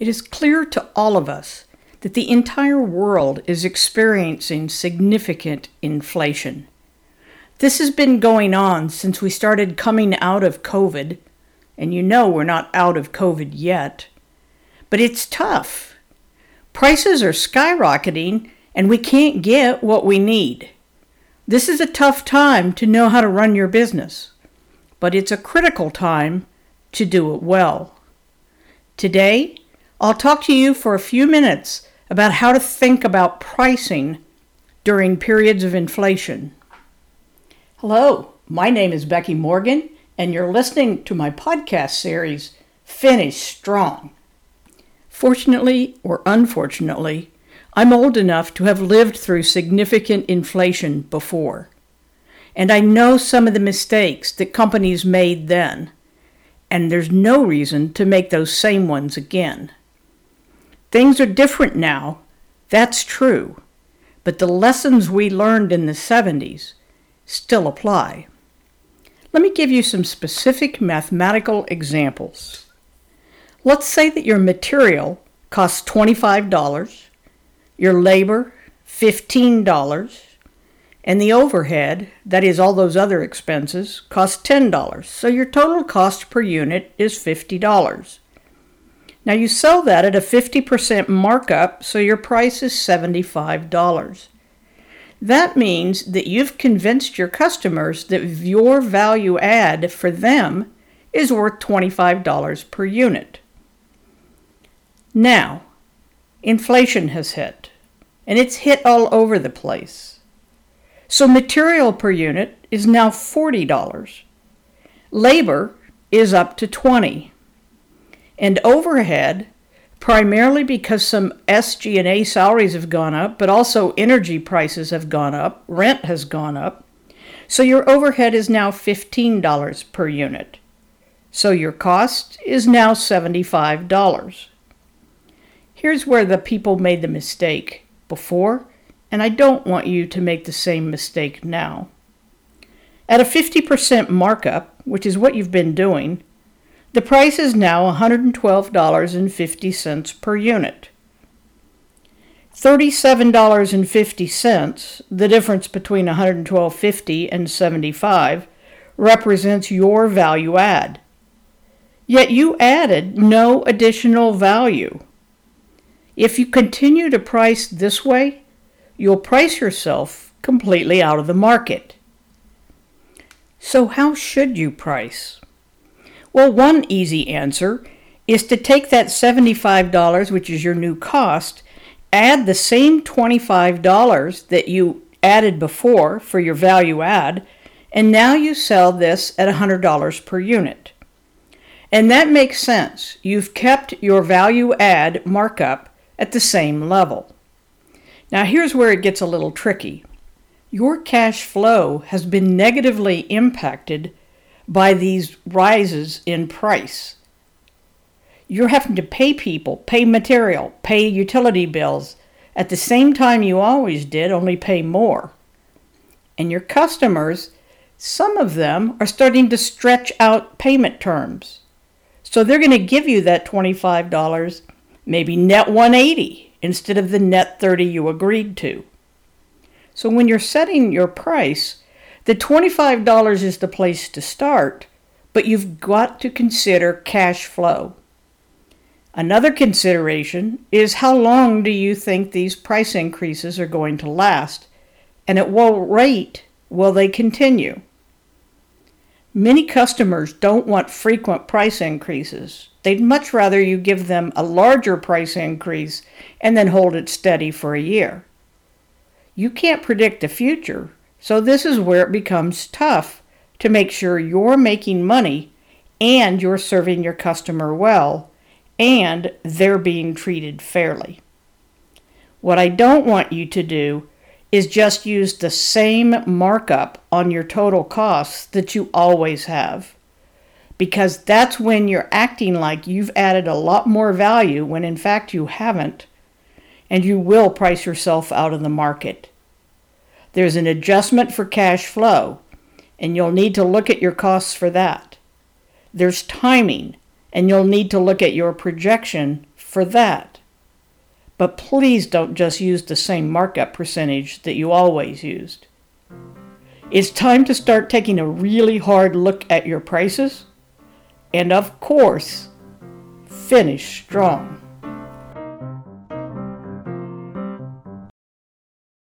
It is clear to all of us that the entire world is experiencing significant inflation. This has been going on since we started coming out of COVID, and you know we're not out of COVID yet. But it's tough. Prices are skyrocketing, and we can't get what we need. This is a tough time to know how to run your business, but it's a critical time to do it well. Today, I'll talk to you for a few minutes about how to think about pricing during periods of inflation. Hello, my name is Becky Morgan, and you're listening to my podcast series, Finish Strong. Fortunately or unfortunately, I'm old enough to have lived through significant inflation before. And I know some of the mistakes that companies made then. And there's no reason to make those same ones again. Things are different now, that's true. But the lessons we learned in the 70s still apply. Let me give you some specific mathematical examples. Let's say that your material costs $25 your labor, $15, and the overhead, that is all those other expenses, costs $10. So your total cost per unit is $50. Now you sell that at a 50% markup, so your price is $75. That means that you've convinced your customers that your value add for them is worth $25 per unit. Now, inflation has hit and it's hit all over the place. So material per unit is now $40. Labor is up to 20. And overhead, primarily because some SG&A salaries have gone up, but also energy prices have gone up, rent has gone up. So your overhead is now $15 per unit. So your cost is now $75. Here's where the people made the mistake before, and I don't want you to make the same mistake now. At a 50% markup, which is what you've been doing, the price is now $112.50 per unit. $37.50, the difference between $112.50 and 75, represents your value add. Yet you added no additional value. If you continue to price this way, you'll price yourself completely out of the market. So, how should you price? Well, one easy answer is to take that $75, which is your new cost, add the same $25 that you added before for your value add, and now you sell this at $100 per unit. And that makes sense. You've kept your value add markup at the same level. Now, here's where it gets a little tricky. Your cash flow has been negatively impacted by these rises in price. You're having to pay people, pay material, pay utility bills at the same time you always did, only pay more. And your customers, some of them are starting to stretch out payment terms. So they're going to give you that $25 maybe net 180 instead of the net 30 you agreed to. So when you're setting your price, the $25 is the place to start, but you've got to consider cash flow. Another consideration is how long do you think these price increases are going to last, and at what rate will they continue? Many customers don't want frequent price increases. They'd much rather you give them a larger price increase and then hold it steady for a year. You can't predict the future, so this is where it becomes tough to make sure you're making money and you're serving your customer well and they're being treated fairly. What I don't want you to do is just use the same markup on your total costs that you always have because that's when you're acting like you've added a lot more value when in fact you haven't, and you will price yourself out of the market. There's an adjustment for cash flow, and you'll need to look at your costs for that. There's timing, and you'll need to look at your projection for that. But please don't just use the same markup percentage that you always used. It's time to start taking a really hard look at your prices, and of course, finish strong.